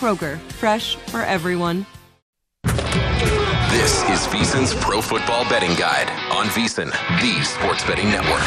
Kroger, fresh for everyone. This is VSIN's Pro Football Betting Guide on VSIN, the sports betting network.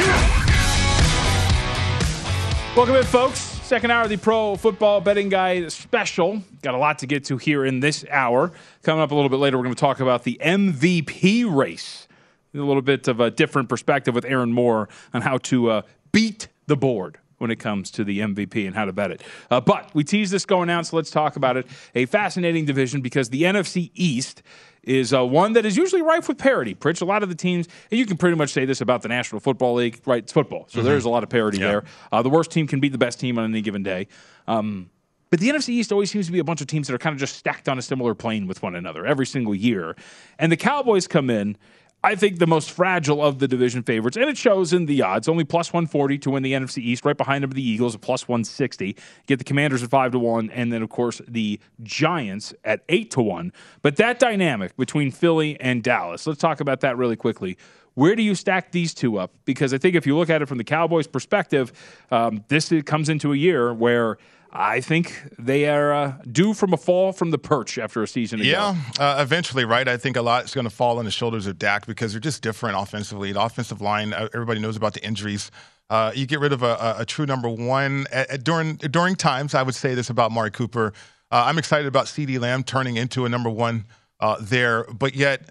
Welcome in, folks. Second hour of the Pro Football Betting Guide special. Got a lot to get to here in this hour. Coming up a little bit later, we're going to talk about the MVP race. A little bit of a different perspective with Aaron Moore on how to uh, beat the board when it comes to the MVP and how to bet it. Uh, but we teased this going out, so let's talk about it. A fascinating division because the NFC East is uh, one that is usually rife with parity. Pritch, a lot of the teams, and you can pretty much say this about the National Football League, right? It's football, so mm-hmm. there's a lot of parity yeah. there. Uh, the worst team can beat the best team on any given day. Um, but the NFC East always seems to be a bunch of teams that are kind of just stacked on a similar plane with one another every single year. And the Cowboys come in I think the most fragile of the division favorites, and it shows in the odds. Only plus 140 to win the NFC East. Right behind them are the Eagles at plus 160. Get the Commanders at 5 to 1, and then, of course, the Giants at 8 to 1. But that dynamic between Philly and Dallas, let's talk about that really quickly. Where do you stack these two up? Because I think if you look at it from the Cowboys' perspective, um, this comes into a year where I think they are uh, due from a fall from the perch after a season ago. Yeah, uh, eventually, right? I think a lot is going to fall on the shoulders of Dak because they're just different offensively. The offensive line, uh, everybody knows about the injuries. Uh, you get rid of a, a, true number one at, at during during times. I would say this about Amari Cooper. Uh, I'm excited about CeeDee Lamb turning into a number one uh, there, but yet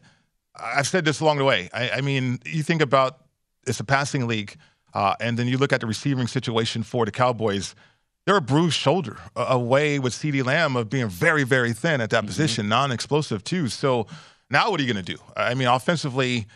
I've said this along the way. I, I mean, you think about it's a passing league, and then you look at the receiving situation for the Cowboys they're a bruised shoulder away with CeeDee Lamb of being very, very thin at that mm-hmm. position, non explosive too. So now what are you going to do? I mean, offensively,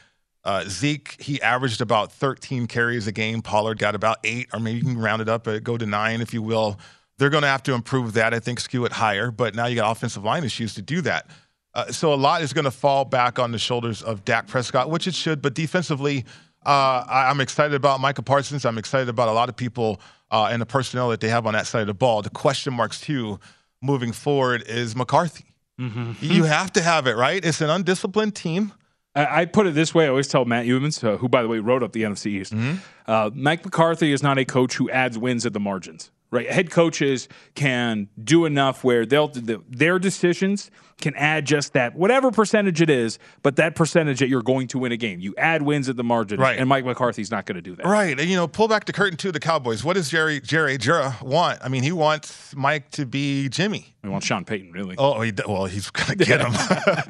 uh, Zeke, he averaged about 13 carries a game. Pollard got about eight, or maybe you can round it up, uh, go to nine, if you will. They're going to have to improve that, I think, skew it higher. But now you got offensive line issues to do that. Uh, so a lot is going to fall back on the shoulders of Dak Prescott, which it should. But defensively, uh, I, am excited about Micah Parsons. I'm excited about a lot of people uh, and the personnel that they have on that side of the ball. The question marks too, moving forward, is McCarthy. Mm-hmm. You have to have it right. It's an undisciplined team. I, I put it this way. I always tell Matt Youmans, uh, who by the way wrote up the NFC East, mm-hmm. uh, Mike McCarthy is not a coach who adds wins at the margins. Right, head coaches can do enough where they'll their decisions can add just that whatever percentage it is, but that percentage that you're going to win a game. You add wins at the margin, right? And Mike McCarthy's not going to do that, right? And you know, pull back the curtain to the Cowboys. What does Jerry Jerry Jura want? I mean, he wants Mike to be Jimmy. He wants Sean Payton, really. Oh, he, well, he's going to get him.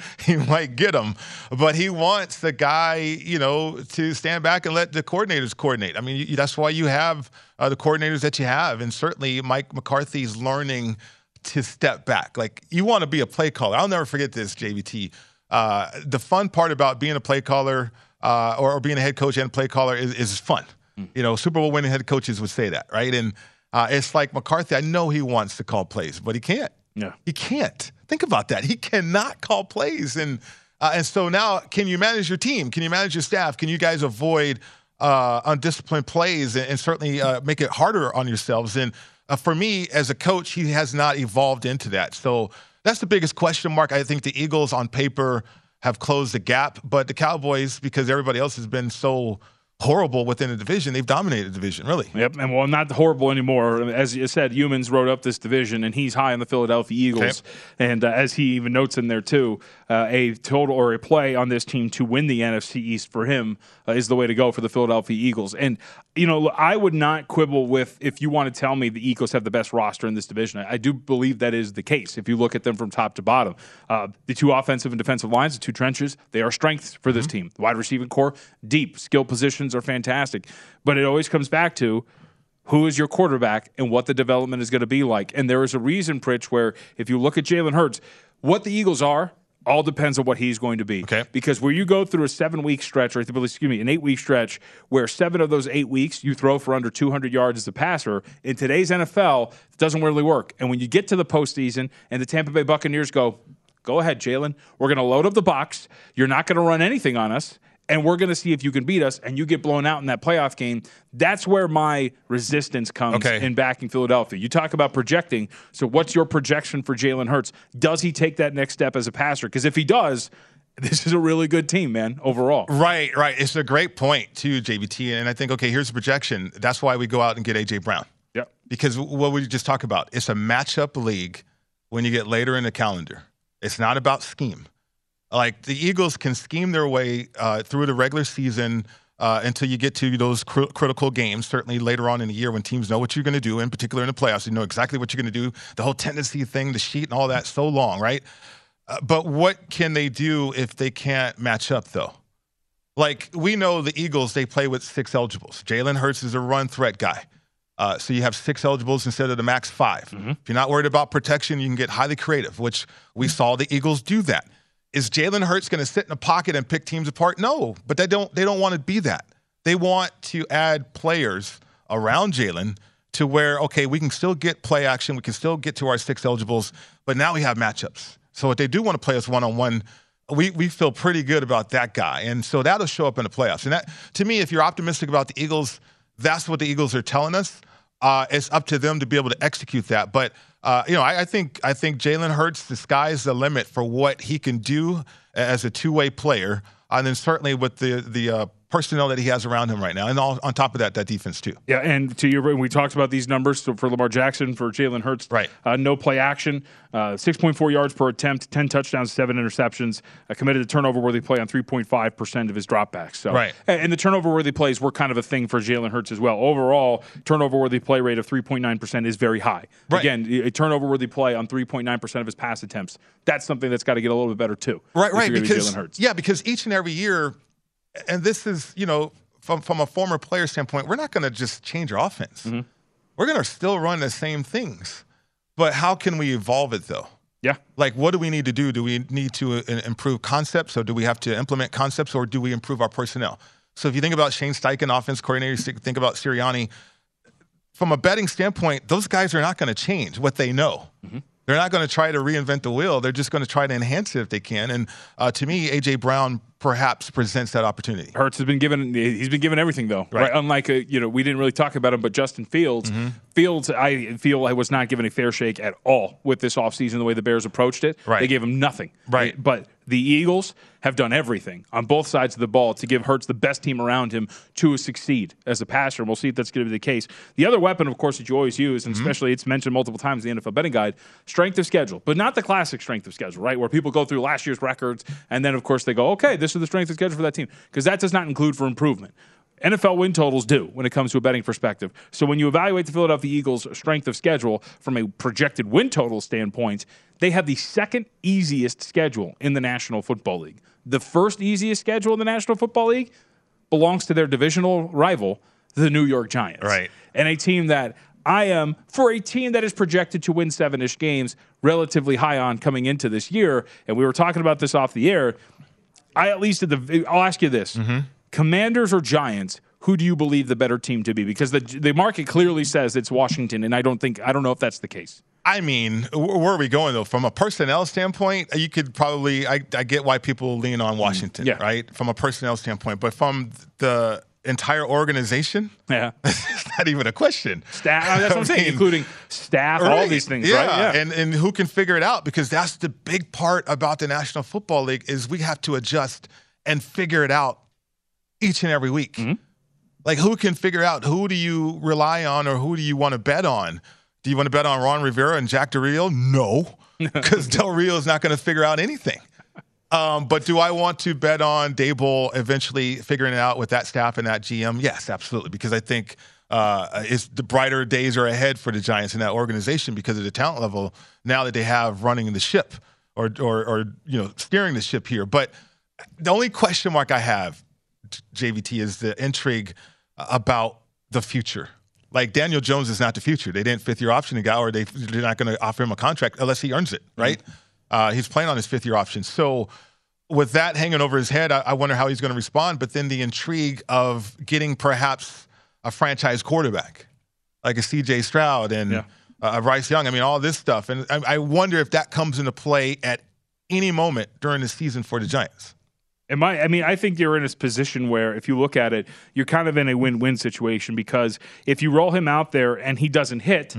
he might get him, but he wants the guy, you know, to stand back and let the coordinators coordinate. I mean, that's why you have uh, the coordinators that you have, and certainly Mike McCarthy's learning to step back. Like you want to be a play caller. I'll never forget this, JVT. Uh, the fun part about being a play caller uh, or, or, being a head coach and play caller is, is fun. Mm. You know, Super Bowl winning head coaches would say that, right? And uh, it's like McCarthy. I know he wants to call plays, but he can't. Yeah, he can't. Think about that. He cannot call plays, and uh, and so now, can you manage your team? Can you manage your staff? Can you guys avoid uh, undisciplined plays and, and certainly uh, make it harder on yourselves? And uh, for me, as a coach, he has not evolved into that. So that's the biggest question mark. I think the Eagles on paper have closed the gap, but the Cowboys, because everybody else has been so horrible within the division. They've dominated the division, really. Yep, and well, not horrible anymore. As you said, Youmans wrote up this division, and he's high on the Philadelphia Eagles. Okay. And uh, as he even notes in there too, uh, a total or a play on this team to win the NFC East for him uh, is the way to go for the Philadelphia Eagles. And you know, I would not quibble with if you want to tell me the Eagles have the best roster in this division. I, I do believe that is the case. If you look at them from top to bottom, uh, the two offensive and defensive lines, the two trenches, they are strengths for this mm-hmm. team. The wide receiving core, deep skill positions are fantastic, but it always comes back to who is your quarterback and what the development is going to be like. And there is a reason, Pritch, where if you look at Jalen Hurts, what the Eagles are all depends on what he's going to be. Okay. Because where you go through a seven week stretch, or excuse me, an eight week stretch, where seven of those eight weeks you throw for under 200 yards as a passer, in today's NFL, it doesn't really work. And when you get to the postseason and the Tampa Bay Buccaneers go, go ahead, Jalen, we're going to load up the box. You're not going to run anything on us and we're going to see if you can beat us and you get blown out in that playoff game. That's where my resistance comes okay. in backing Philadelphia. You talk about projecting. So, what's your projection for Jalen Hurts? Does he take that next step as a passer? Because if he does, this is a really good team, man, overall. Right, right. It's a great point, too, JVT. And I think, okay, here's the projection. That's why we go out and get A.J. Brown. Yeah. Because what we just talked about, it's a matchup league when you get later in the calendar. It's not about scheme. Like the Eagles can scheme their way uh, through the regular season uh, until you get to those cr- critical games. Certainly later on in the year when teams know what you're going to do, in particular in the playoffs, you know exactly what you're going to do. The whole tendency thing, the sheet, and all that, so long, right? Uh, but what can they do if they can't match up, though? Like we know the Eagles, they play with six eligibles. Jalen Hurts is a run threat guy. Uh, so you have six eligibles instead of the max 5 mm-hmm. If you're not worried about protection, you can get highly creative, which we saw the Eagles do that. Is Jalen Hurts going to sit in a pocket and pick teams apart? No, but they don't. They don't want to be that. They want to add players around Jalen to where okay, we can still get play action, we can still get to our six eligibles, but now we have matchups. So if they do want to play us one on one, we we feel pretty good about that guy, and so that'll show up in the playoffs. And that to me, if you're optimistic about the Eagles, that's what the Eagles are telling us. Uh, it's up to them to be able to execute that, but uh, you know, I, I, think I think Jalen Hurts, the sky's the limit for what he can do as a two way player, and then certainly with the the uh, personnel that he has around him right now, and all, on top of that, that defense too. Yeah, and to your we talked about these numbers for Lamar Jackson, for Jalen Hurts, right? Uh, no play action, uh, six point four yards per attempt, ten touchdowns, seven interceptions, uh, committed to turnover worthy play on three point five percent of his dropbacks. So, right, and the turnover worthy plays were kind of a thing for Jalen Hurts as well. Overall, turnover worthy play rate of three point nine percent is very high. Right. Again, a turnover worthy play on three point nine percent of his pass attempts. That's something that's got to get a little bit better too. Right, right. Because yeah, because each and every year, and this is you know from from a former player standpoint, we're not going to just change our offense. Mm-hmm. We're going to still run the same things, but how can we evolve it though? Yeah. Like, what do we need to do? Do we need to uh, improve concepts, or do we have to implement concepts, or do we improve our personnel? So, if you think about Shane Steichen, offense coordinator, think about Sirianni. From a betting standpoint, those guys are not going to change what they know. Mm-hmm. They're not going to try to reinvent the wheel. They're just going to try to enhance it if they can. And uh, to me, AJ Brown perhaps presents that opportunity. Hurts has been given he's been given everything though, right? right? Unlike a, uh, you know we didn't really talk about him, but Justin Fields, mm-hmm. Fields I feel I was not given a fair shake at all with this offseason the way the Bears approached it. Right. They gave him nothing. Right. But the Eagles have done everything on both sides of the ball to give Hurts the best team around him to succeed as a passer. And we'll see if that's going to be the case. The other weapon, of course, that you always use, and mm-hmm. especially it's mentioned multiple times in the NFL betting guide, strength of schedule, but not the classic strength of schedule, right? Where people go through last year's records and then, of course, they go, okay, this is the strength of schedule for that team, because that does not include for improvement. NFL win totals do when it comes to a betting perspective. So when you evaluate the Philadelphia Eagles' strength of schedule from a projected win total standpoint, they have the second easiest schedule in the National Football League. The first easiest schedule in the National Football League belongs to their divisional rival, the New York Giants. Right. And a team that I am, for a team that is projected to win seven ish games, relatively high on coming into this year. And we were talking about this off the air. I at least at the, I'll ask you this mm-hmm. Commanders or Giants? Who do you believe the better team to be? Because the the market clearly says it's Washington, and I don't think I don't know if that's the case. I mean, where are we going though? From a personnel standpoint, you could probably I, I get why people lean on Washington, Mm, Yeah. right? From a personnel standpoint, but from the entire organization, Yeah, it's not even a question. staff. That's what I'm saying, mean, including staff, all these things, yeah. right? Yeah, And and who can figure it out? Because that's the big part about the National Football League is we have to adjust and figure it out each and every week. Mm-hmm. Like who can figure out who do you rely on or who do you want to bet on? Do you want to bet on Ron Rivera and Jack Del Rio? No, because Del Rio is not going to figure out anything. Um, but do I want to bet on Daboll eventually figuring it out with that staff and that GM? Yes, absolutely. Because I think uh, it's the brighter days are ahead for the Giants in that organization because of the talent level now that they have running the ship or or, or you know steering the ship here. But the only question mark I have, JVT, is the intrigue about the future. Like Daniel Jones is not the future. They didn't fifth year option the guy, or they they're not going to offer him a contract unless he earns it, right? Uh, he's playing on his fifth year option. So with that hanging over his head, I, I wonder how he's going to respond. But then the intrigue of getting perhaps a franchise quarterback like a CJ Stroud and Yeah. uh, Bryce Young. I mean, all this stuff. And I, I wonder if that comes into play at any moment during the season for the Giants. Am I? I mean, I think you're in a position where, if you look at it, you're kind of in a win-win situation because if you roll him out there and he doesn't hit,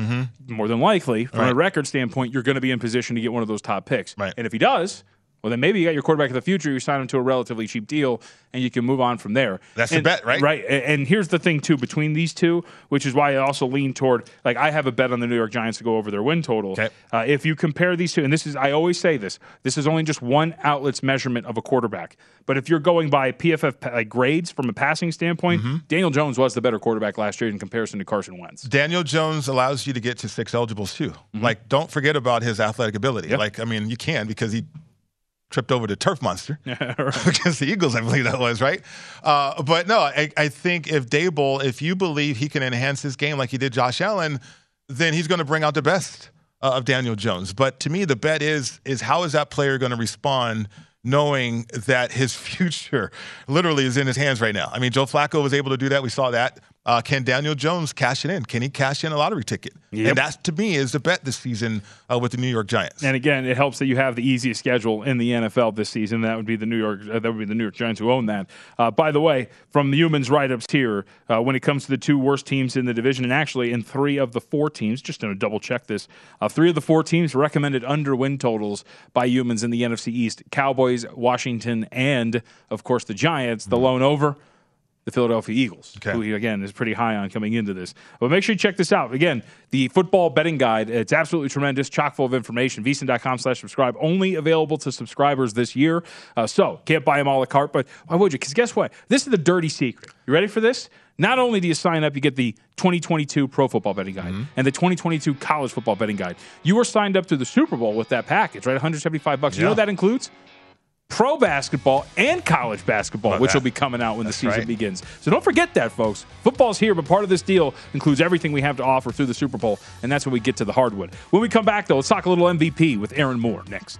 more than likely, from a Mm-hmm. Record standpoint, you're going to be in position to get one of those top picks. Right. And if he does, well, then maybe you got your quarterback of the future. You sign him to a relatively cheap deal, and you can move on from there. That's the bet, right? Right. And here's the thing too between these two, which is why I also lean toward like I have a bet on the New York Giants to go over their win total. Okay. Uh, if you compare these two, and this is I always say this, this is only just one outlet's measurement of a quarterback. But if you're going by PFF like grades from a passing standpoint, Mm-hmm. Daniel Jones was the better quarterback last year in comparison to Carson Wentz. Daniel Jones allows you to get to six eligibles too. Like, don't forget about his athletic ability. Yep. Like, I mean, you can because he tripped over the turf monster against the Eagles, I believe that was, right? Uh, but no, I, I think if Daboll, if you believe he can enhance his game like he did Josh Allen, then he's going to bring out the best uh, of Daniel Jones. But to me, the bet is is how is that player going to respond knowing that his future literally is in his hands right now? I mean, Joe Flacco was able to do that. We saw that. Uh, can Daniel Jones cash it in? Can he cash in a lottery ticket? Yep. And that, to me, is the bet this season uh, with the New York Giants. And again, it helps that you have the easiest schedule in the NFL this season. That would be the New York. Uh, that would be the New York Giants who own that. Uh, by the way, from the Youmans write-ups here, uh, when it comes to the two worst teams in the division, and actually in three of the four teams, just to double check this, uh, three of the four teams recommended under win totals by Youmans in the NFC East: Cowboys, Washington, and of course the Giants. The lone over the Philadelphia Eagles, Okay. who he, again is pretty high on coming into this. But make sure you check this out. Again, the football betting guide, it's absolutely tremendous, chock full of information. VSiN.com slash subscribe, only available to subscribers this year. Uh, so can't buy them all a cart, but why would you? Because guess what? This is the dirty secret. You ready for this? Not only do you sign up, you get the 2022 Pro Football Betting Guide and the 2022 College Football Betting Guide. You are signed up to the Super Bowl with that package, right? 175 bucks. You know what that includes? Pro basketball and college basketball, Love which that. will be coming out when the season right. begins. So don't forget that, folks. Football's here, but part of this deal includes everything we have to offer through the Super Bowl, and that's when we get to the hardwood. When we come back, though, let's talk a little MVP with Aaron Moore next.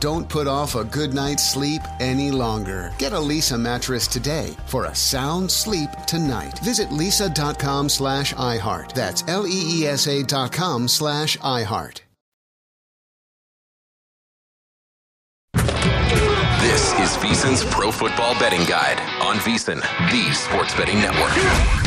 Don't put off a good night's sleep any longer. Get a Leesa mattress today for a sound sleep tonight. Visit leesa.com slash iHeart. That's L-E-E-S-A dot com slash iHeart. This is VSiN's Pro Football Betting Guide on VSiN, the sports betting network.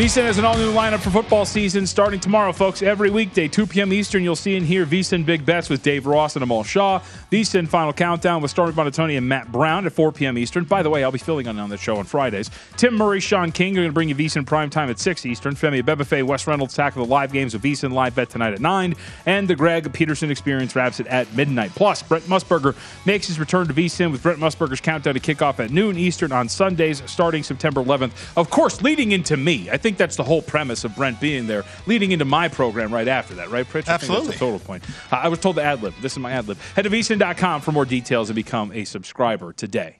VSiN has an all-new lineup for football season starting tomorrow, folks. Every weekday, 2 p.m. Eastern, you'll see and hear VSiN Big Bets with Dave Ross and Amal Shaw. VSiN Final Countdown with Stormy Buonantony and Matt Brown at 4 p.m. Eastern. By the way, I'll be filling in on the show on Fridays. Tim Murray, Sean King are going to bring you VSiN Prime Time at 6 Eastern. Femi Abebefe, Wes Reynolds tackle the live games of VSiN Live Bet tonight at 9. And the Greg Peterson Experience wraps it at midnight. Plus, Brent Musburger makes his return to VSiN with Brent Musburger's Countdown to Kickoff at noon Eastern on Sundays starting September 11th. Of course, leading into me. I think that's the whole premise of Brent being there, leading into my program right after that, right, Pritch? I think Absolutely. that's the total point. Uh, I was told to ad lib. This is my ad lib. Head to vsin.com for more details and become a subscriber today.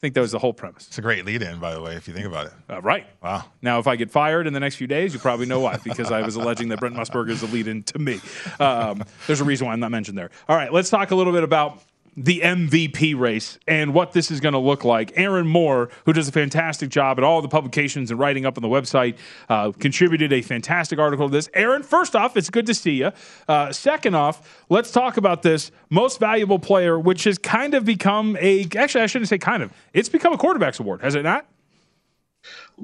I think that was the whole premise. It's a great lead in, by the way, if you think about it. Uh, right. Wow. Now, if I get fired in the next few days, you probably know why, because I was alleging that Brent Musburger is the lead in to me. Um, there's a reason why I'm not mentioned there. All right, let's talk a little bit about the MVP race and what this is going to look like. Aaron Moore, who does a fantastic job at all the publications and writing up on the website, uh, contributed a fantastic article to this. Aaron, first off, it's good to see you. Uh, second off, let's talk about this most valuable player, which has kind of become a, actually, I shouldn't say kind of, it's become a quarterback's award, has it not?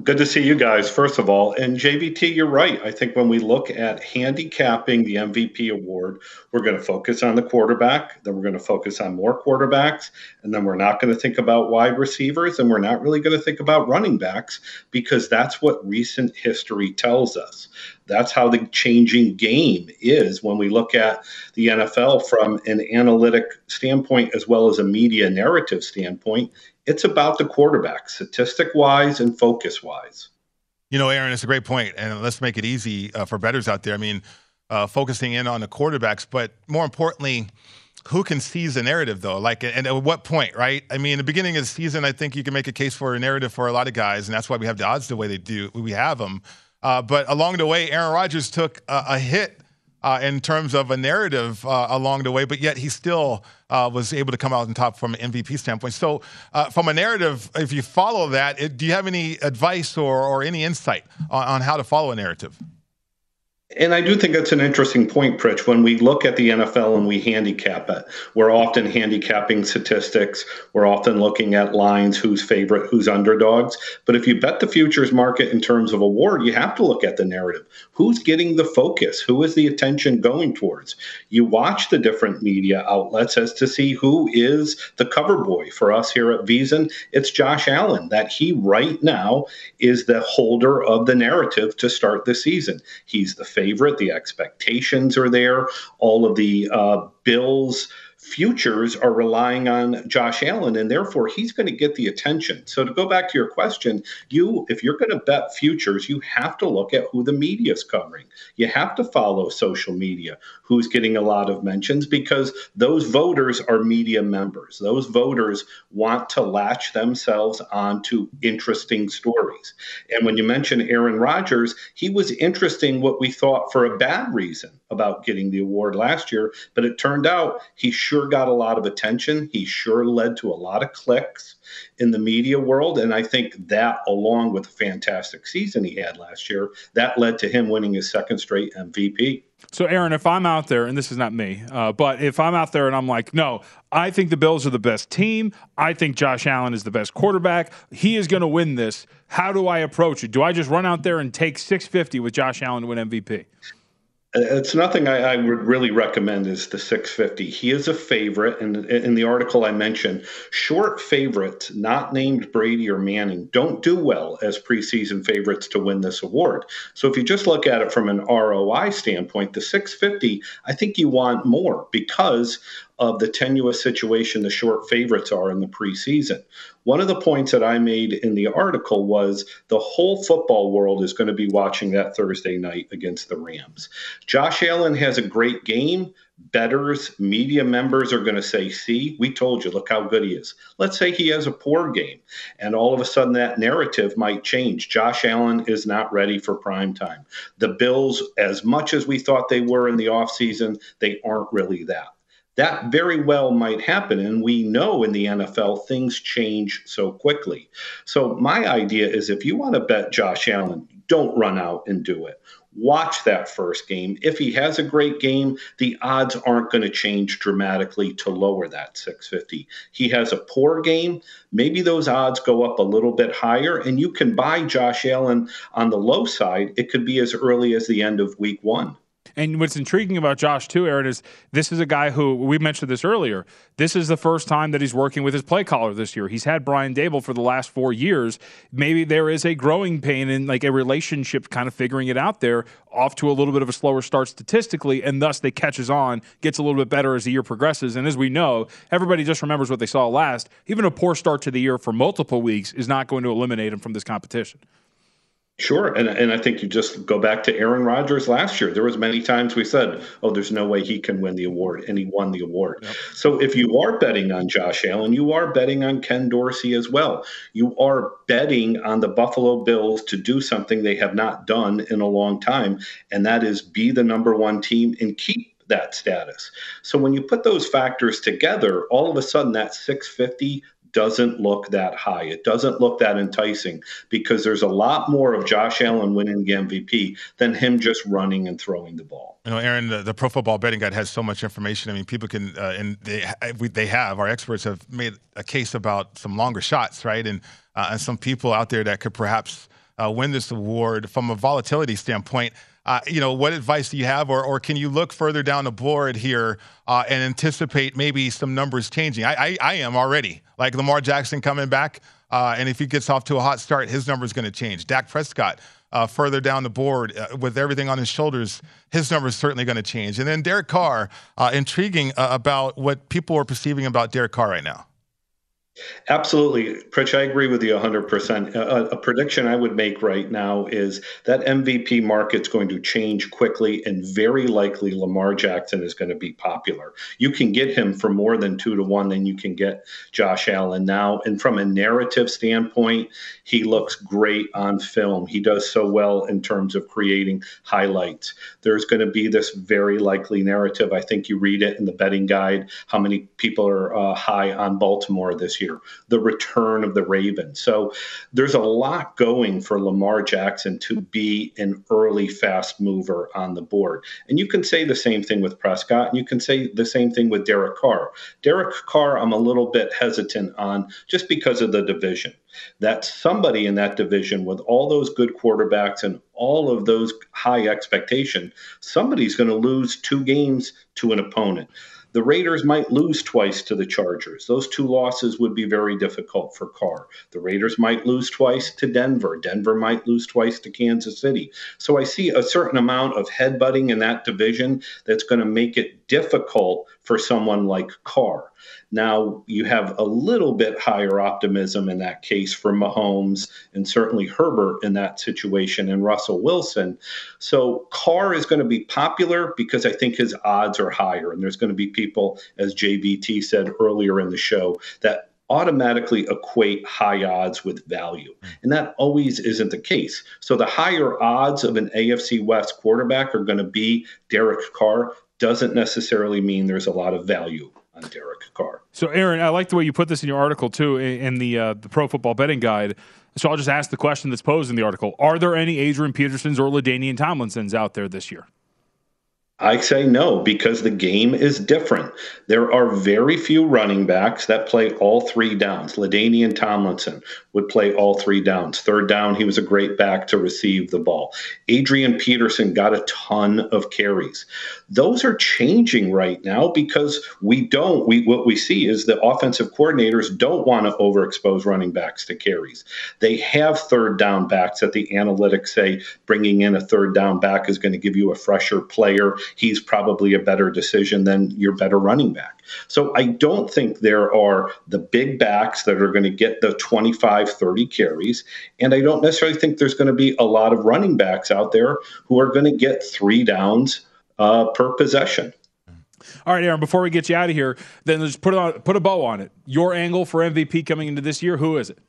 Good to see you guys, first of all. And JVT, you're right. I think when we look at handicapping the MVP award, we're going to focus on the quarterback, then we're going to focus on more quarterbacks, and then we're not going to think about wide receivers, and we're not really going to think about running backs because that's what recent history tells us. That's how the changing game is when we look at the NFL from an analytic standpoint as well as a media narrative standpoint. It's about the quarterback, statistic wise and focus wise. You know, Aaron, it's a great point, and let's make it easy uh, for bettors out there. I mean, uh, focusing in on the quarterbacks, but more importantly, who can seize the narrative though? Like, and at what point, right? I mean, the beginning of the season, I think you can make a case for a narrative for a lot of guys, and that's why we have the odds the way they do. We have them, uh, but along the way, Aaron Rodgers took a, a hit uh, in terms of a narrative uh, along the way, but yet he still uh, was able to come out on top from an MVP standpoint. So, uh, from a narrative, if you follow that, it, do you have any advice or, or any insight on, on how to follow a narrative? And I do think that's an interesting point, Pritch. When we look at the NFL and we handicap it, we're often handicapping statistics. We're often looking at lines, who's favorite, who's underdogs. But if you bet the futures market in terms of award, you have to look at the narrative. Who's getting the focus? Who is the attention going towards? You watch the different media outlets as to see who is the cover boy for us here at VSiN. It's Josh Allen, that he right now is the holder of the narrative to start the season. He's the favorite. The expectations are there. All of the uh, Bills futures are relying on Josh Allen, and therefore he's going to get the attention. So to go back to your question, you if you're going to bet futures, you have to look at who the media is covering. You have to follow social media, who's getting a lot of mentions, because those voters are media members. Those voters want to latch themselves onto interesting stories. And when you mention Aaron Rodgers, he was interesting what we thought for a bad reason about getting the award last year, but it turned out he sure got a lot of attention. He sure led to a lot of clicks in the media world. And I think that, along with the fantastic season he had last year, that led to him winning his second straight MVP. So, Aaron, if I'm out there, and this is not me, uh, but if I'm out there and I'm like, no, I think the Bills are the best team. I think Josh Allen is the best quarterback. He is going to win this. How do I approach it? Do I just run out there and take 650 with Josh Allen to win MVP? It's nothing I, I, would really recommend is the 650. He is a favorite, and in the article I mentioned, short favorites, not named Brady or Manning, don't do well as preseason favorites to win this award. So if you just look at it from an ROI standpoint, the 650, I think you want more because of the tenuous situation the short favorites are in the preseason. One of the points that I made in the article was the whole football world is going to be watching that Thursday night against the Rams. Josh Allen has a great game. Betters, media members are going to say, See, we told you, look how good he is. Let's say he has a poor game, and all of a sudden that narrative might change. Josh Allen is not ready for prime time. The Bills, as much as we thought they were in the offseason, they aren't really that that very well might happen. And we know in the NFL, things change so quickly. So, my idea is if you want to bet Josh Allen, don't run out and do it. Watch that first game. If he has a great game, the odds aren't going to change dramatically to lower that 650. He has a poor game, maybe those odds go up a little bit higher, and you can buy Josh Allen on the low side. It could be as early as the end of week one. And what's intriguing about Josh too, Aaron, is this is a guy who we mentioned this earlier. This is the first time that he's working with his play caller this year. He's had Brian Daboll for the last four years. Maybe there is a growing pain in like a relationship, kind of figuring it out there. Off to a little bit of a slower start statistically, and thus they catches on, gets a little bit better as the year progresses. And as we know, everybody just remembers what they saw last. Even a poor start to the year for multiple weeks is not going to eliminate him from this competition. Sure, and and I think you just go back to Aaron Rodgers last year. There was many times we said, "Oh, there's no way he can win the award," and he won the award. Yep. So if you are betting on Josh Allen, you are betting on Ken Dorsey as well. You are betting on the Buffalo Bills to do something they have not done in a long time, and that is be the number one team and keep that status. So when you put those factors together, all of a sudden that 650 doesn't look that high. It doesn't look that enticing because there's a lot more of Josh Allen winning the MVP than him just running and throwing the ball. You know, Aaron, the, the Pro Football Betting Guide has so much information. I mean, people can, uh, and they we, they have our experts have made a case about some longer shots, right? And uh, and some people out there that could perhaps uh, win this award from a volatility standpoint. Uh, you know, what advice do you have, or, or can you look further down the board here uh, and anticipate maybe some numbers changing? I, I, I am already like Lamar Jackson coming back, uh, and if he gets off to a hot start, his number is going to change. Dak Prescott. Uh, further down the board uh, with everything on his shoulders, his number is certainly going to change. And then Derek Carr, uh, intriguing about what people are perceiving about Derek Carr right now. Absolutely. Pritch, I agree with you 100%. A, a, prediction I would make right now is that MVP market's going to change quickly, and very likely Lamar Jackson is going to be popular. You can get him for more than two to one than you can get Josh Allen now. And from a narrative standpoint, he looks great on film. He does so well in terms of creating highlights. There's going to be this very likely narrative. I think you read it in the betting guide how many people are uh, high on Baltimore this year year, the return of the Raven. So there's a lot going for Lamar Jackson to be an early fast mover on the board. And you can say the same thing with Prescott, and you can say the same thing with Derek Carr. Derek Carr, I'm a little bit hesitant on just because of the division. That somebody in that division with all those good quarterbacks and all of those high expectation, somebody's going to lose two games to an opponent. The Raiders might lose twice to the Chargers. Those two losses would be very difficult for Carr. The Raiders might lose twice to Denver. Denver might lose twice to Kansas City. So I see a certain amount of headbutting in that division that's going to make it difficult for someone like Carr. Now you have a little bit higher optimism in that case for Mahomes and certainly Herbert in that situation and Russell Wilson. So Carr is going to be popular because I think his odds are higher. And there's going to be people, as JVT said earlier in the show, that automatically equate high odds with value. And that always isn't the case. So the higher odds of an AFC West quarterback are going to be Derek Carr doesn't necessarily mean there's a lot of value on Derek Carr. So, Aaron, I like the way you put this in your article too, in the uh, the Pro Football Betting Guide. So, I'll just ask the question that's posed in the article: Are there any Adrian Petersons or LaDainian Tomlinsons out there this year? I say no because the game is different. There are very few running backs that play all three downs. LaDainian Tomlinson would play all three downs. Third down, he was a great back to receive the ball. Adrian Peterson got a ton of carries. Those are changing right now because we don't. We what we see is the offensive coordinators don't want to overexpose running backs to carries. They have third down backs that the analytics say bringing in a third down back is going to give you a fresher player he's probably a better decision than your better running back. So I don't think there are the big backs that are going to get the 25, 30 carries. And I don't necessarily think there's going to be a lot of running backs out there who are going to get three downs uh, per possession. All right, Aaron. Before we get you out of here, then let's put on put a bow on it. Your angle for MVP coming into this year, who is it?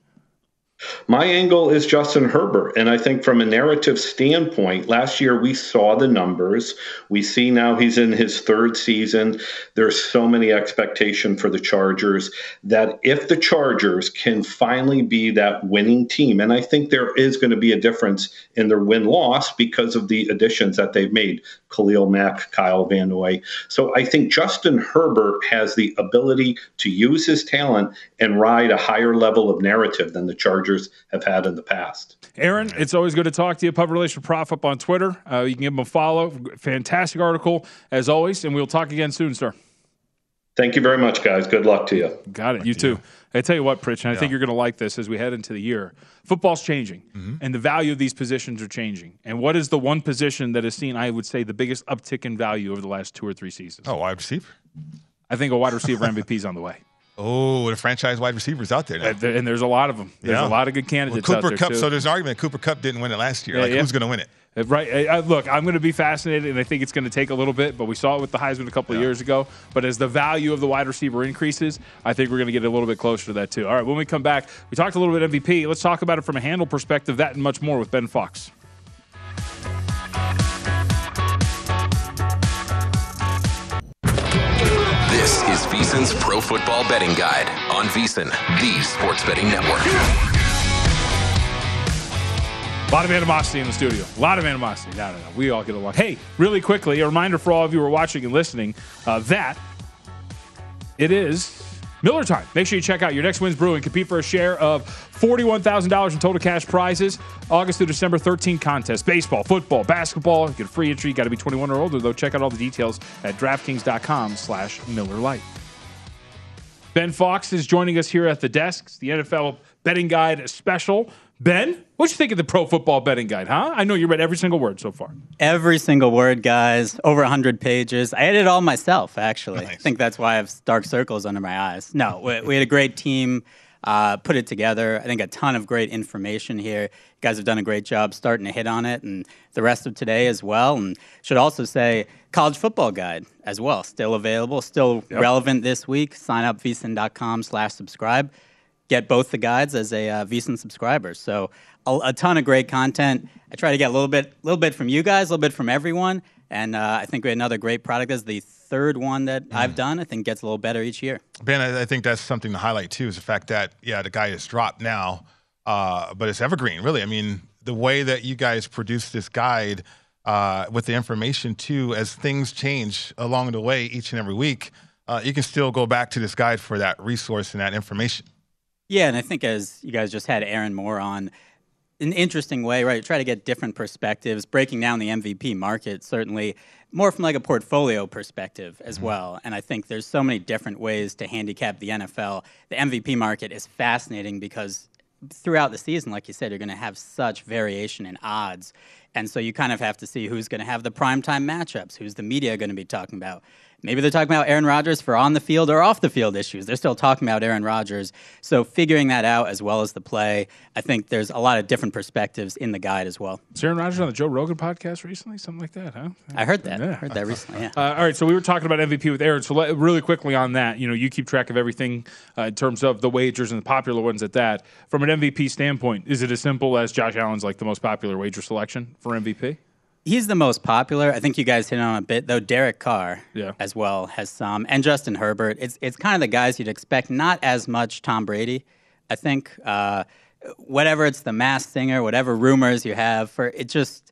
My angle is Justin Herbert. And I think from a narrative standpoint, last year we saw the numbers. We see now he's in his third season. There's so many expectation for the Chargers that if the Chargers can finally be that winning team, and I think there is going to be a difference in their win loss because of the additions that they've made Khalil Mack, Kyle Van Noy. So I think Justin Herbert has the ability to use his talent and ride a higher level of narrative than the Chargers have had in the past. Aaron, it's always good to talk to you. Public Relation Prof up on Twitter. Uh, you can give him a follow. Fantastic article, as always, and we'll talk again soon, sir. Thank you very much, guys. Good luck to you. Got it. You too. I tell you what, Pritch, and I yeah. think you're going to like this as we head into the year. Football's changing, mm-hmm. and the value of these positions are changing. And what is the one position that has seen, I would say, the biggest uptick in value over the last two or three seasons? Oh, wide receiver. I think a wide receiver MVP is on the way. Oh, the franchise wide receivers out there now. And there's a lot of them. There's yeah. a lot of good candidates well, Cooper Kupp. So there's an argument Cooper Kupp didn't win it last year. Yeah, like, who's going to win it? Uh, right. I, look, I'm going to be fascinated, and I think it's going to take a little bit, but we saw it with the Heisman a couple yeah. of years ago. But as the value of the wide receiver increases, I think we're going to get a little bit closer to that, too. All right, when we come back, we talked a little bit MVP. Let's talk about it from a handle perspective, that and much more with Ben Fox. This is VSIN's Pro Football Betting Guide on VSIN, the sports betting network. A lot of animosity in the studio. A lot of animosity. No, no, no. We all get along. Hey, really quickly, a reminder for all of you who are watching and listening uh, that it is Miller time. Make sure you check out your next wins brewing. Compete for a share of $41,000 in total cash prizes. August through December 13 contest. Baseball, football, basketball. Get a free entry. You got to be 21 or older, though. Check out all the details at DraftKings.com slash Miller Lite. Ben Fox is joining us here at the desk. It's the NFL Betting Guide special. Ben, what'd you think of the Pro Football Betting Guide, huh? I know you read every single word so far. Every single word, guys. Over 100 pages. I edited all myself, actually. Nice. I think that's why I have dark circles under my eyes. No, we, we had a great team uh, put it together. I think a ton of great information here. You guys have done a great job starting to hit on it, and the rest of today as well. And should also say, college football guide as well, still available, still yep. relevant this week. Sign up vsin.com slash subscribe get both the guides as a uh, VSIN subscriber. So a, a, ton of great content. I try to get a little bit, little bit from you guys, a little bit from everyone. And uh, I think we had another great product. This is the third one that Mm. I've done. I think gets a little better each year. Ben, I, I think that's something to highlight too is the fact that yeah, the guy is dropped now, uh, but it's evergreen. Really, I mean, the way that you guys produce this guide uh, with the information too, as things change along the way each and every week, uh, you can still go back to this guide for that resource and that information. Yeah, and I think as you guys just had Aaron Moore on, an interesting way, right? Try to get different perspectives, breaking down the MVP market, certainly more from like a portfolio perspective as mm-hmm. well. And I think there's so many different ways to handicap the NFL. The MVP market is fascinating because throughout the season, like you said, you're going to have such variation in odds. And so you kind of have to see who's going to have the primetime matchups, who's the media going to be talking about. Maybe they're talking about Aaron Rodgers for on the field or off the field issues. They're still talking about Aaron Rodgers. So figuring that out as well as the play, I think there's a lot of different perspectives in the guide as well. Is Aaron Rodgers on the Joe Rogan podcast recently? Something like that, huh? I heard that. Yeah. I heard that recently. Yeah. Uh, all right, so we were talking about MVP with Aaron. So let, really quickly on that, you know, you keep track of everything uh, in terms of the wagers and the popular ones at that. From an MVP standpoint, is it as simple as Josh Allen's like the most popular wager selection for MVP? He's the most popular. I think you guys hit on a bit though. Derek Carr, Yeah. as well has some, and Justin Herbert. It's it's kind of the guys you'd expect. Not as much Tom Brady. I think uh, whatever it's the masked singer, whatever rumors you have for it, just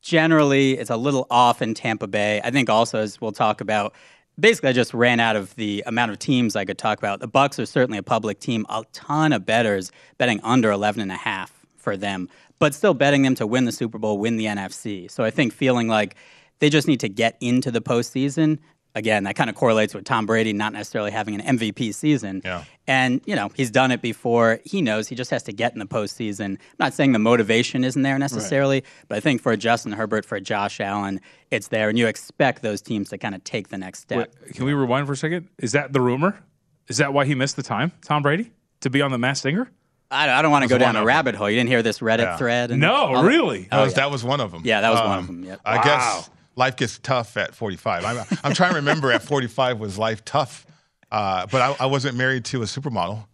generally it's a little off in Tampa Bay. I think also as we'll talk about. Basically, I just ran out of the amount of teams I could talk about. The Bucs are certainly a public team. A ton of betters betting under 11 and a half for them, but still betting them to win the Super Bowl, win the NFC. So I think feeling like they just need to get into the postseason. Again, that kind of correlates with Tom Brady not necessarily having an MVP season. Yeah. And, you know, he's done it before. He knows he just has to get in the postseason. I'm not saying the motivation isn't there necessarily, but I think for Justin Herbert, for Josh Allen, it's there. And you expect those teams to kind of take the next step. Wait, can we rewind for a second? Is that the rumor? Is that why he missed the time, Tom Brady, to be on the Masked Singer? I, I don't want to go down a rabbit hole. You didn't hear this Reddit Yeah. thread? And No, all that? really? That Oh, was yeah. that was one of them. Yeah, that was one of Um, them, yep. I Wow. guess life gets tough at 45. I'm, I'm trying to remember at 45 was life tough, uh, but I, I wasn't married to a supermodel,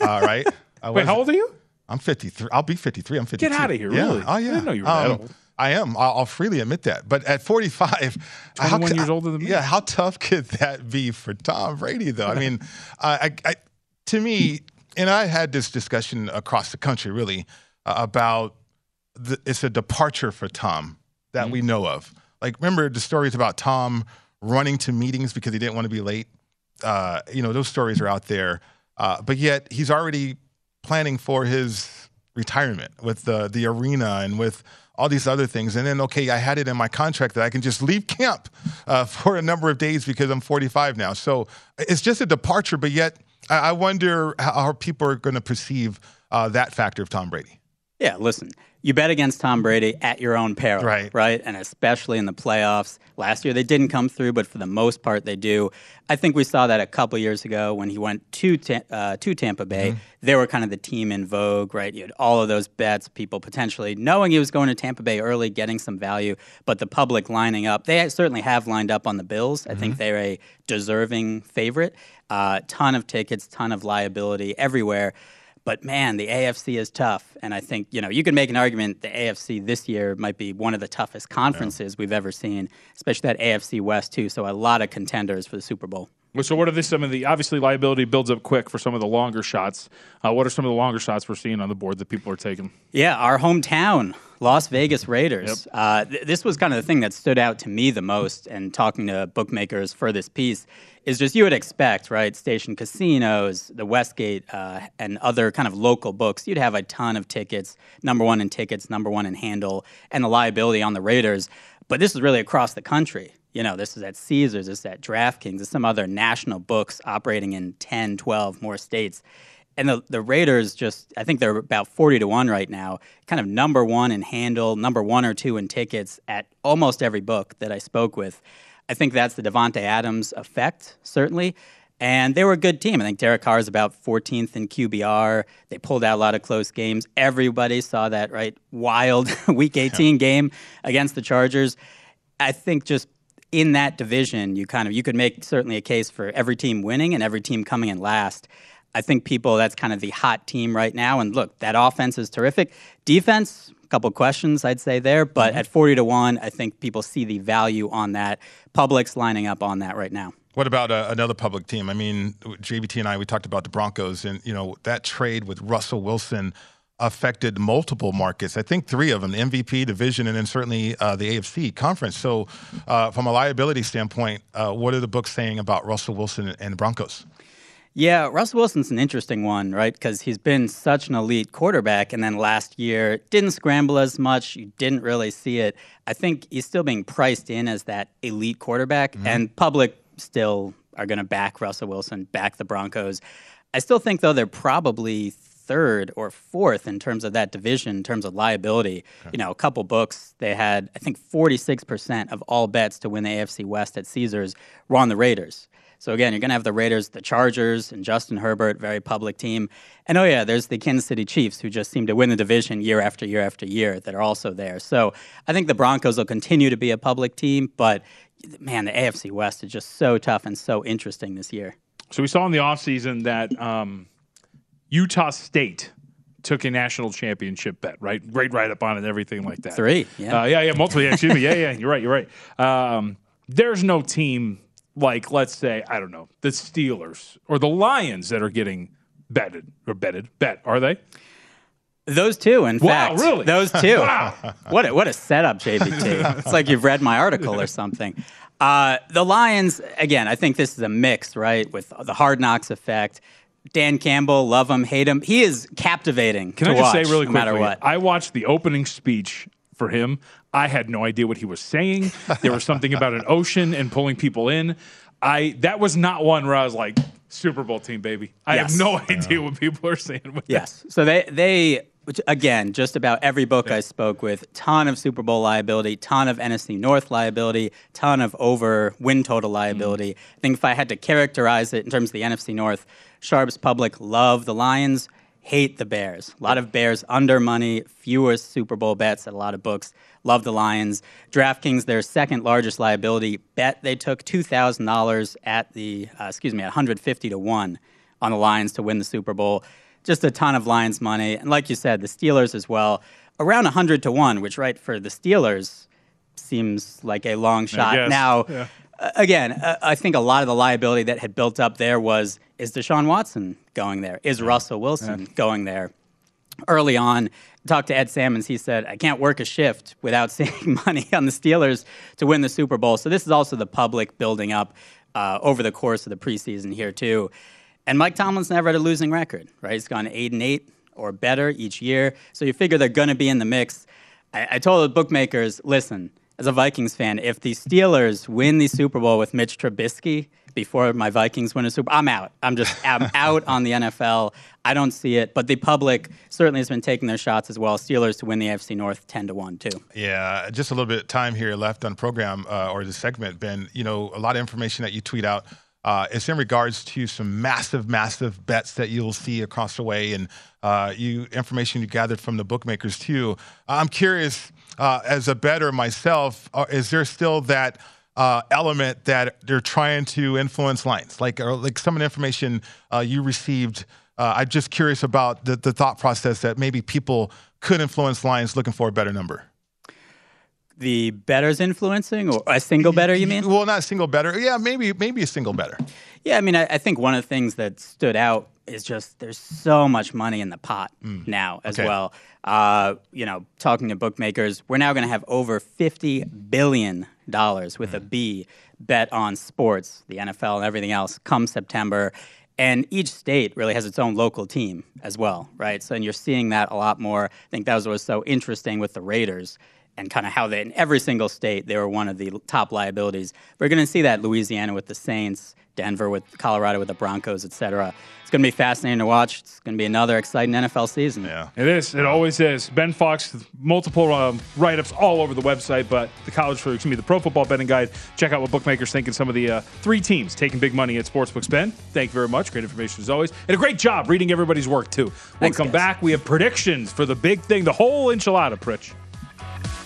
uh, right? I Wait, how old are you? I'm 53. I'll be 53. I'm 52. Get out of here, Yeah. really? Oh I yeah. didn't know you were that old. I am. I'll, I'll freely admit that. But at 45, how 21 c- years older than me. Yeah. How tough could that be for Tom Brady, though? I mean, I, I, I, to me, and I had this discussion across the country, really, uh, about the, it's a departure for Tom that Mm-hmm. we know of. Like, remember the stories about Tom running to meetings because he didn't want to be late? Uh, you know, those stories are out there. Uh, but yet he's already planning for his retirement with the the arena and with all these other things. And then, okay, I had it in my contract that I can just leave camp uh, for a number of days because I'm 45 now. So it's just a departure. But yet, I, wonder how, how people are going to perceive uh, that factor of Tom Brady. Yeah, listen, you bet against Tom Brady at your own peril, Right. Right, and especially in the playoffs. Last year they didn't come through, but for the most part they do. I think we saw that a couple years ago when he went to Ta- uh, to Tampa Bay. They were kind of the team in vogue, right? You had all of those bets, people potentially knowing he was going to Tampa Bay early, getting some value, but the public lining up. They certainly have lined up on the Bills. I think they're a deserving favorite. Uh, ton of tickets, ton of liability everywhere. But man, the AFC is tough. And I think, you know, you can make an argument the AFC this year might be one of the toughest conferences we've ever seen, especially that AFC West, too. So a lot of contenders for the Super Bowl. Well, So, what are the, some of the obviously liability builds up quick for some of the longer shots? Uh, what are some of the longer shots we're seeing on the board that people are taking? Yeah, our hometown, Las Vegas Raiders. Uh, th- this was kind of the thing that stood out to me the most, and talking to bookmakers for this piece, is just you would expect, right? Station casinos, the Westgate, uh, and other kind of local books. You'd have a ton of tickets, number one in tickets, number one in handle, and the liability on the Raiders. But this is really across the country. You know, this is at Caesars, this is at DraftKings, there's some other national books operating in 10, 12 more states. And the, the Raiders just, I think they're about 40 to 1 right now, kind of number one in handle, number one or two in tickets at almost every book that I spoke with. I think that's the Davante Adams effect, certainly. And they were a good team. I think Derek Carr is about 14th in QBR. They pulled out a lot of close games. Everybody saw that, right? Wild Week 18 game against the Chargers. I think just in that division, you kind of you could make certainly a case for every team winning and every team coming in last. I think people that's kind of the hot team right now. And look, that offense is terrific. Defense a couple questions I'd say there, but Mm-hmm. at 40 to 1, I think people see the value on that. Public's lining up on that right now. What about uh, another public team? I mean, JVT and I we talked about the Broncos, and you know that trade with Russell Wilson affected multiple markets. I think three of them: MVP division, and then certainly uh, the AFC conference. So, uh, from a liability standpoint, uh, what are the books saying about Russell Wilson and Broncos? Yeah, Russell Wilson's an interesting one, right? Because he's been such an elite quarterback, and then last year didn't scramble as much. You didn't really see it. I think he's still being priced in as that elite quarterback, and public still are going to back Russell Wilson, back the Broncos. I still think, though, they're probably third or fourth in terms of that division, in terms of liability. You know, a couple books, they had, I think, 46% of all bets to win the AFC West at Caesars were on the Raiders. So again, you're going to have the Raiders, the Chargers, and Justin Herbert, very public team. And oh yeah, there's the Kansas City Chiefs, who just seem to win the division year after year after year, that are also there. So I think the Broncos will continue to be a public team, but man, the AFC West is just so tough and so interesting this year. So we saw in the offseason that um, Utah State took a national championship bet, right? Great write up on it and everything like that. Three, yeah. Uh, yeah, yeah, multiple. Yeah, excuse me. Yeah, yeah, you're right. You're right. Um, there's no team like, let's say, I don't know, the Steelers or the Lions that are getting betted or betted. Bet, are they? Those two, in Wow, fact. really? Those two. Wow. What a, what a setup, JVT. it's like you've read my article or something. Uh, the Lions, again, I think this is a mix, right, with the hard knocks effect. Dan Campbell, love him, hate him. He is captivating Can I just watch, say really no quickly? matter what. I watched the opening speech for him. I had no idea what he was saying. There was something about an ocean and pulling people in. I that was not one where I was like Super Bowl team, baby. I Yes. have no idea what people are saying. With that. Yes. So they they which, again, just about every book I spoke with, ton of Super Bowl liability, ton of NFC North liability, ton of over win total liability. I think if I had to characterize it in terms of the NFC North, Sharps Public love the Lions, hate the Bears. A lot of Bears under money, fewer Super Bowl bets at a lot of books. Love the Lions. DraftKings, their second largest liability, bet they took two thousand dollars at the uh, excuse me, one hundred fifty to one on the Lions to win the Super Bowl. Just a ton of Lions money, and like you said, the Steelers as well, around hundred to one, which right for the Steelers seems like a long shot. Now, yeah. uh, again, uh, I think a lot of the liability that had built up there was is Deshaun Watson going there? Is Russell Wilson going there? Early on, talked to Ed Salmons. He said, I can't work a shift without seeing money on the Steelers to win the Super Bowl. So this is also the public building up uh, over the course of the preseason here, too. And Mike Tomlin's never had a losing record, right? He's gone eight and eight or better each year. So you figure they're going to be in the mix. I, I told the bookmakers, listen, as a Vikings fan, if the Steelers win the Super Bowl with Mitch Trubisky before my Vikings win a Super, I'm out. I'm just I'm out on the NFL. I don't see it. But the public certainly has been taking their shots as well. Steelers to win the AFC North ten to one too. Yeah, just a little bit of time here left on program uh, or the segment, Ben. You know, a lot of information that you tweet out. Uh, it's in regards to some massive, massive bets that you'll see across the way, and uh, you information you gathered from the bookmakers too. I'm curious, uh, as a better myself, uh, is there still that uh, element that they're trying to influence lines, like or like some of the information uh, you received? I'm just curious about the, the thought process that maybe people could influence lines looking for a better number. The betters influencing or a single better, you mean? Well, not a single better. Yeah, maybe maybe a single better. Yeah, I mean, I, I think one of the things that stood out is just there's so much money in the pot now as Mm. Okay. well. Uh, you know, talking to bookmakers, we're now going to have over fifty billion dollars with Mm. a B bet on sports, the NFL, and everything else come September. And each state really has its own local team as well, right? So, and you're seeing that a lot more. I think that was what was so interesting with the Raiders and kind of how they, in every single state, they were one of the top liabilities. We're going to see that Louisiana with the Saints, Denver with Colorado with the Broncos, et cetera. It's going to be fascinating to watch. It's going to be another exciting NFL season. Yeah. It is. It always is. Ben Fawkes, multiple um, write-ups all over the website, but the college, for excuse me, the Pro Football Betting Guide. Check out what bookmakers think and some of the uh, three teams taking big money at sportsbooks. Ben, thank you very much. Great information as always, and a great job reading everybody's work too. We'll Thanks, come guys. back. We have predictions for the big thing, the whole enchilada, Pritch.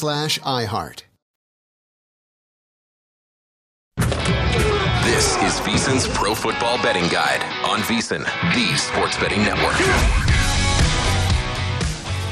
slash iHeart. This is VSiN's Pro Football Betting Guide on VEASAN, the sports betting network.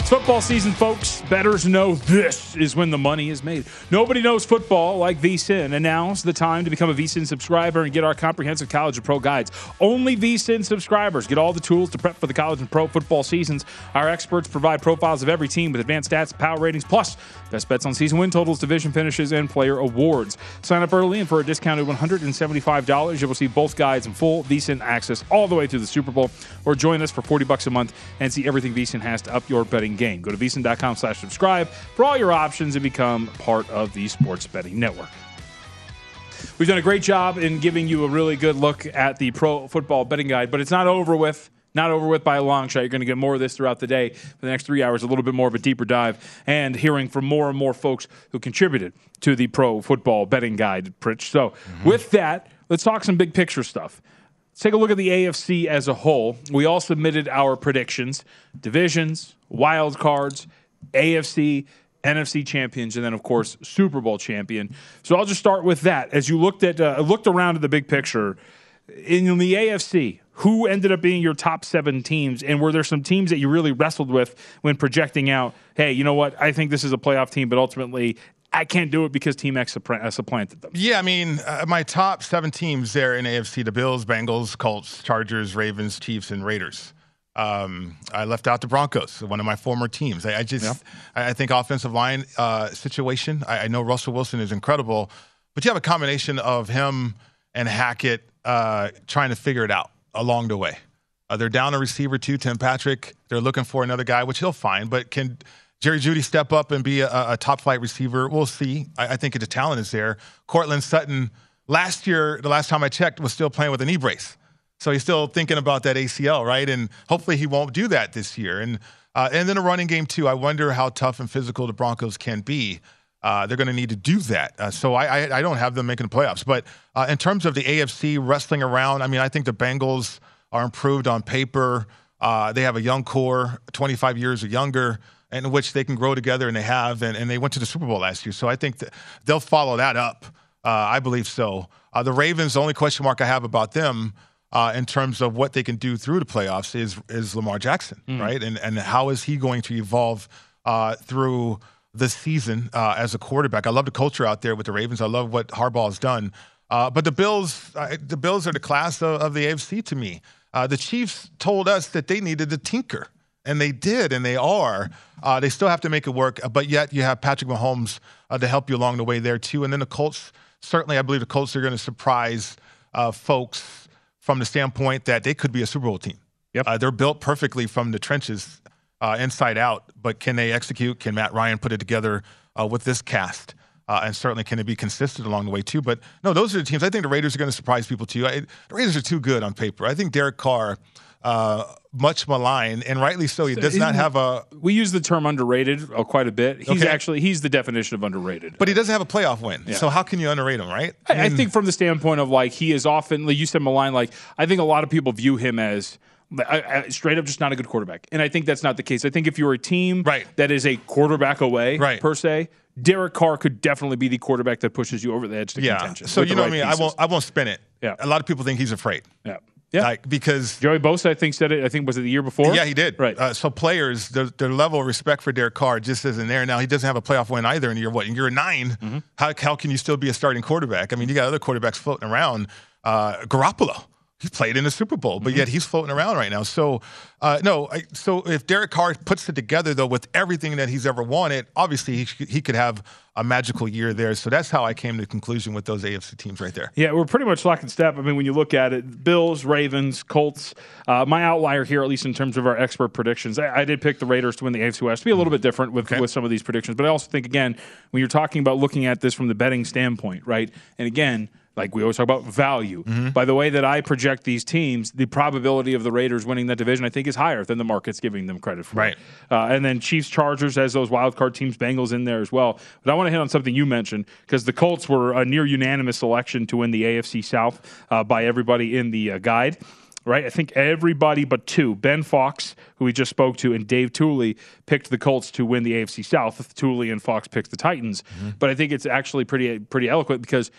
It's football season, folks. Betters know this is when the money is made. Nobody knows football like VSIN. And now's the time to become a VSIN subscriber and get our comprehensive college and pro guides. Only VSIN subscribers get all the tools to prep for the college and pro football seasons. Our experts provide profiles of every team with advanced stats, power ratings, plus best bets on season win totals, division finishes, and player awards. Sign up early and for a discounted $175, you'll see both guides and full VSIN access all the way through the Super Bowl. Or join us for 40 bucks a month and see everything VSIN has to up your betting game. Go to VSIN.com slash subscribe for all your options and become part of the Sports Betting Network. We've done a great job in giving you a really good look at the pro football betting guide, but it's not over with. Not over with by a long shot. You're going to get more of this throughout the day. For the next three hours, a little bit more of a deeper dive and hearing from more and more folks who contributed to the pro football betting guide, Pritch. So, mm-hmm. with that, let's talk some big picture stuff. Let's take a look at the AFC as a whole. We all submitted our predictions, divisions, wild cards, AFC, NFC champions, and then of course Super Bowl champion. So I'll just start with that. As you looked at, uh, looked around at the big picture in the AFC, who ended up being your top seven teams, and were there some teams that you really wrestled with when projecting out? Hey, you know what? I think this is a playoff team, but ultimately. I can't do it because Team X uh, supplanted them. Yeah, I mean, uh, my top seven teams there in AFC: the Bills, Bengals, Colts, Chargers, Ravens, Chiefs, and Raiders. Um, I left out the Broncos, one of my former teams. I, I just, I, I think offensive line uh, situation. I, I know Russell Wilson is incredible, but you have a combination of him and Hackett uh, trying to figure it out along the way. Uh, they're down a receiver too, Tim Patrick. They're looking for another guy, which he'll find. But can Jerry Jeudy step up and be a, a top flight receiver? We'll see. I, I think the talent is there. Courtland Sutton, last year, the last time I checked, was still playing with a knee brace. So he's still thinking about that ACL, right? And hopefully he won't do that this year. And uh, and then a running game too. I wonder how tough and physical the Broncos can be. Uh, they're going to need to do that. Uh, so I, I, I don't have them making the playoffs. But uh, in terms of the AFC wrestling around, I mean, I think the Bengals are improved on paper. Uh, they have a young core, 25 years or younger, in which they can grow together, and they have. And, and they went to the Super Bowl last year. So I think that they'll follow that up. Uh, I believe so. Uh, the Ravens, the only question mark I have about them uh, in terms of what they can do through the playoffs is is Lamar Jackson, Mm. right? And and how is he going to evolve uh, through the season uh, as a quarterback? I love the culture out there with the Ravens. I love what Harbaugh has done. Uh, but the Bills, uh, the Bills are the class of, of the AFC to me. Uh, the Chiefs told us that they needed to tinker, and they did, and they are. Uh, they still have to make it work, uh, but yet you have Patrick Mahomes uh, to help you along the way there too. And then the Colts, certainly, I believe the Colts are going to surprise uh, folks from the standpoint that they could be a Super Bowl team. Yep. Uh, they're built perfectly from the trenches, uh, inside out. But can they execute? Can Matt Ryan put it together uh, with this cast? Uh, and certainly, can it be consistent along the way too? But no, those are the teams. I think the Raiders are going to surprise people too. I, the Raiders are too good on paper. I think Derek Carr, uh, much maligned, and rightly so. He does not have a. We use the term underrated uh, quite a bit. He's Okay. actually he's the definition of underrated. But he doesn't have a playoff win. Yeah. So how can you underrate him, right? I, I think from the standpoint of like he is often like you said malign. Like I think a lot of people view him as I, I, straight up just not a good quarterback, and I think that's not the case. I think if you're a team that is a quarterback away, per se, Derek Carr could definitely be the quarterback that pushes you over the edge to yeah. contention. So you know right what I mean. I won't. I won't spin it. Yeah. A lot of people think he's afraid. Yeah. Yeah. Like because Joey Bosa, I think said it. I think was it the year before. Yeah, he did. Right. Uh, so players, their, their level of respect for Derek Carr just isn't there. Now he doesn't have a playoff win either in year what? In year 9 Mm-hmm. how how can you still be a starting quarterback? I mean, you got other quarterbacks floating around. Uh, Garoppolo, he played in the Super Bowl, but Mm-hmm. yet he's floating around right now. So uh, no, I, so if Derek Carr puts it together though with everything that he's ever wanted, obviously he he could have a magical year there. So that's how I came to the conclusion with those AFC teams right there. Yeah, we're pretty much lock and step. I mean, when you look at it, Bills, Ravens, Colts. Uh, my outlier here, at least in terms of our expert predictions, I, I did pick the Raiders to win the AFC West. Be a little bit different with with some of these predictions, but I also think again when you're talking about looking at this from the betting standpoint, right? And again. Like we always talk about value. By the way that I project these teams, the probability of the Raiders winning that division, I think, is higher than the market's giving them credit for. Right. Uh, and then Chiefs, Chargers as those wild card teams, Bengals in there as well. But I want to hit on something you mentioned because the Colts were a near unanimous selection to win the AFC South uh, by everybody in the uh, guide. Right, I think everybody but two, Ben Fawkes, who we just spoke to, and Dave Tuley picked the Colts to win the AFC South. Tuley and Fawkes picked the Titans, but I think it's actually pretty pretty eloquent because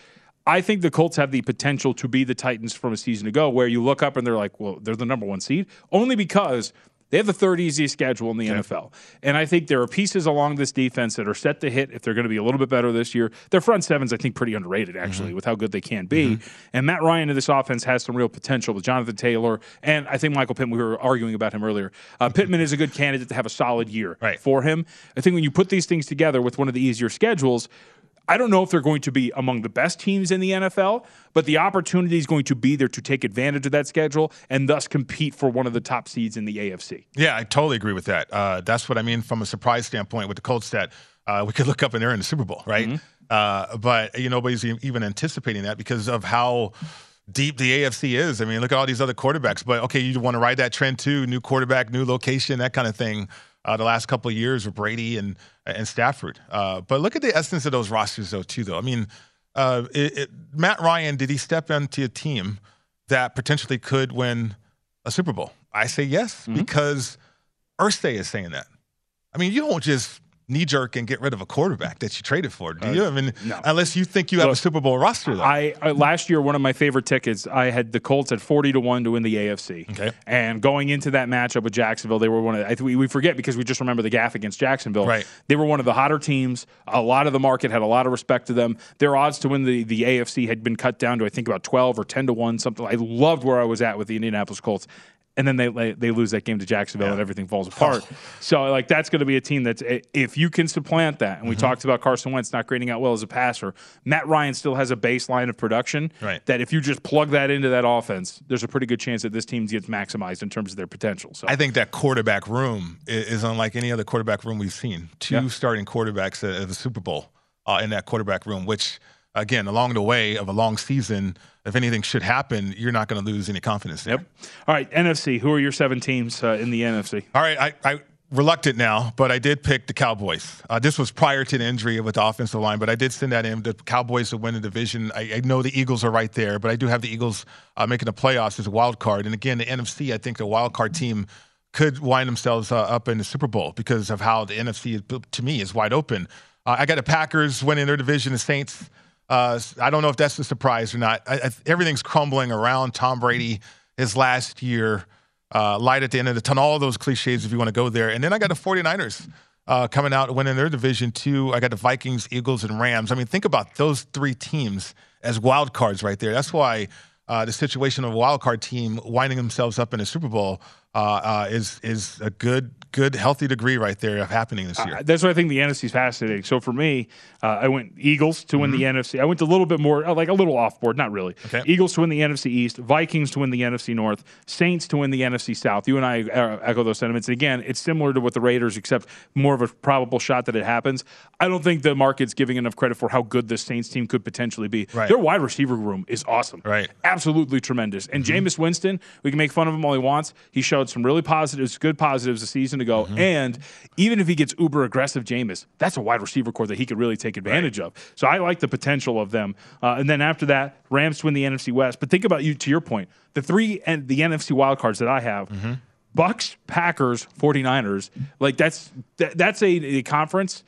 I think the Colts have the potential to be the Titans from a season ago, where you look up and they're like, well, they're the number one seed, only because they have the third easiest schedule in the NFL. And I think there are pieces along this defense that are set to hit if they're going to be a little bit better this year. Their front seven's, I think, pretty underrated, actually, with how good they can be. And Matt Ryan in this offense has some real potential with Jonathan Taylor. And I think Michael Pittman, we were arguing about him earlier. Uh, Pittman is a good candidate to have a solid year for him. I think when you put these things together with one of the easier schedules, I don't know if they're going to be among the best teams in the NFL, but the opportunity is going to be there to take advantage of that schedule and thus compete for one of the top seeds in the AFC. Yeah, I totally agree with that. Uh, that's what I mean from a surprise standpoint with the Colts that uh, we could look up and they're in the Super Bowl, right? Uh, but you know, nobody's even anticipating that because of how deep the AFC is. I mean, look at all these other quarterbacks. But okay, you want to ride that trend too? New quarterback, new location, that kind of thing. Uh, the last couple of years with Brady and and Stafford. Uh, but look at the essence of those rosters, though, too. Though I mean, uh, it, it, Matt Ryan did he step into a team that potentially could win a Super Bowl? I say yes because Irsay is saying that. I mean, you don't just knee jerk and get rid of a quarterback that you traded for, do you? Uh, I mean, unless you think you have a Super Bowl roster, though. I, I last year one of my favorite tickets. I had the Colts at forty to one to win the AFC. Okay, and going into that matchup with Jacksonville, they were one of. I think we, we forget because we just remember the gaff against Jacksonville. Right. They were one of the hotter teams. A lot of the market had a lot of respect to them. Their odds to win the the AFC had been cut down to I think about twelve or ten to one. Something. I loved where I was at with the Indianapolis Colts. And then they they, lose that game to Jacksonville and everything falls apart. so like that's going to be a team that's if you can supplant that, and we Mm-hmm. talked about Carson Wentz not grading out well as a passer. Matt Ryan still has a baseline of production Right. that if you just plug that into that offense, there's a pretty good chance that this team gets maximized in terms of their potential. So I think that quarterback room is unlike any other quarterback room we've seen. Two Yeah. starting quarterbacks at at the Super Bowl uh, in that quarterback room, which, again, along the way of a long season, if anything should happen, you're not going to lose any confidence there. Yep. All right, NFC. Who are your seven teams uh, in the NFC? All right, I, I reluctant now, but I did pick the Cowboys. Uh, this was prior to the injury with the offensive line, but I did send that in. The Cowboys to win the division. I, I know the Eagles are right there, but I do have the Eagles uh, making the playoffs as a wild card. And again, the NFC, I think the wild card team could wind themselves uh, up in the Super Bowl because of how the NFC to me is wide open. Uh, I got the Packers winning their division. The Saints. Uh, I don't know if that's a surprise or not. I, I, everything's crumbling around Tom Brady. His last year, uh, light at the end of the tunnel, all those cliches if you want to go there. And then I got the 49ers uh, coming out winning their division too. I got the Vikings, Eagles, and Rams. I mean, think about those three teams as wild cards right there. That's why uh, the situation of a wild card team winding themselves up in a Super Bowl uh, uh, is is a good, good, healthy degree right there of happening this year. Uh, that's why I think the NFC is fascinating. So for me, uh, I went Eagles to win the Mm-hmm. NFC. I went a little bit more, uh, like a little off board, not really. Okay. Eagles to win the NFC East, Vikings to win the NFC North, Saints to win the NFC South. You and I uh, echo those sentiments. And again, it's similar to what the Raiders, except more of a probable shot that it happens. I don't think the market's giving enough credit for how good this Saints team could potentially be. Right. Their wide receiver room is awesome. Right. Absolutely tremendous. And Mm-hmm. Jameis Winston, we can make fun of him all he wants. He showed some really positives, good positives a season ago. Mm-hmm. And even if he gets uber aggressive, Jameis, that's a wide receiver core that he could really take advantage of. So I like the potential of them. Uh, and then after that, Rams win the NFC West. But think about you to your point, the three and the NFC wildcards that I have. Mm-hmm. Bucs, Packers, 49ers. Like that's that, that's a, a conference.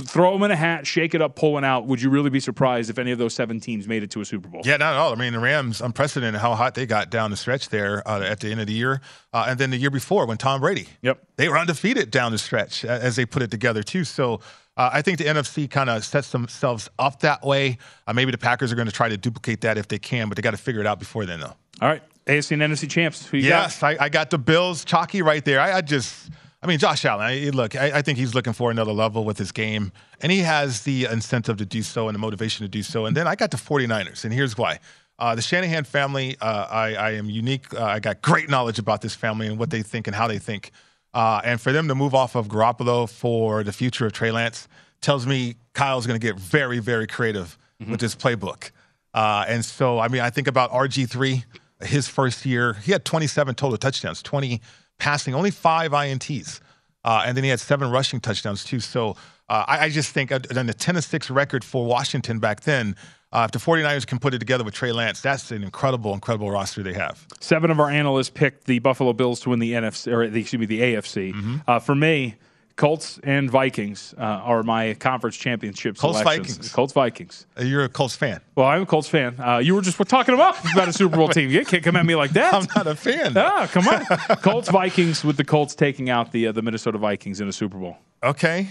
Throw them in a hat, shake it up, pull one out. Would you really be surprised if any of those seven teams made it to a Super Bowl? Yeah, not at all. I mean, the Rams, unprecedented how hot they got down the stretch there uh, at the end of the year. Uh, and then the year before when Tom Brady. Yep. They were undefeated down the stretch as they put it together, too. So uh, I think the NFC kind of sets themselves up that way. Uh, maybe the Packers are going to try to duplicate that if they can, but they got to figure it out before then, though. All right. AFC and NFC champs. Yes, I, I got the Bills chalky right there. I, I just, I mean, Josh Allen. I, look, I, I think he's looking for another level with his game, and he has the incentive to do so and the motivation to do so. And then I got the 49ers, and here's why. Uh, the Shanahan family, uh, I, I am unique. Uh, I got great knowledge about this family and what they think and how they think. Uh, and for them to move off of Garoppolo for the future of Trey Lance tells me Kyle's going to get very, very creative with his playbook. Uh, and so, I mean, I think about RG3, his first year, he had 27 total touchdowns, 20 passing, only five INTs. Uh, and then he had seven rushing touchdowns, too. So uh, I, I just think, uh, on the 10 6 record for Washington back then, uh, if the 49ers can put it together with Trey Lance, that's an incredible, incredible roster they have. Seven of our analysts picked the Buffalo Bills to win the NFC, or the, excuse me, the AFC. Mm-hmm. Uh, for me, Colts and Vikings uh, are my conference championship Colts, selections. Vikings. Colts Vikings. Uh, You're a Colts fan. Well, I'm a Colts fan. Uh, you were just talking about about a Super Bowl team. You can't come at me like that. I'm not a fan. Ah, come on. Colts Vikings with the Colts taking out the uh, the Minnesota Vikings in a Super Bowl. Okay.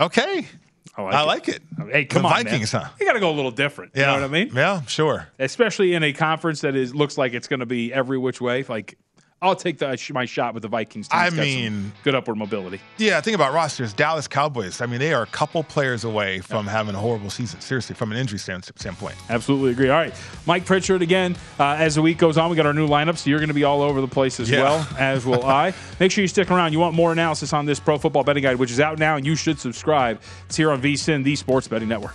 Okay. I like I it. like it. Hey, come the on, Vikings, man. huh? You got to go a little different. You Yeah. know what I mean? Yeah, sure. Especially in a conference that is looks like it's going to be every which way. Like, I'll take the, my shot with the Vikings. Team. I mean- good upward mobility. Yeah, think about rosters. Dallas Cowboys. I mean, they are a couple players away from having a horrible season. Seriously, from an injury standpoint. Absolutely agree. All right, Mike Pritchard again. Uh, as the week goes on, we got our new lineup, so you're going to be all over the place as Yeah. well, as will I. Make sure you stick around. You want more analysis on this Pro Football Betting Guide, which is out now, and you should subscribe. It's here on VSIN, the Sports Betting Network.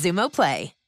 Xumo Play.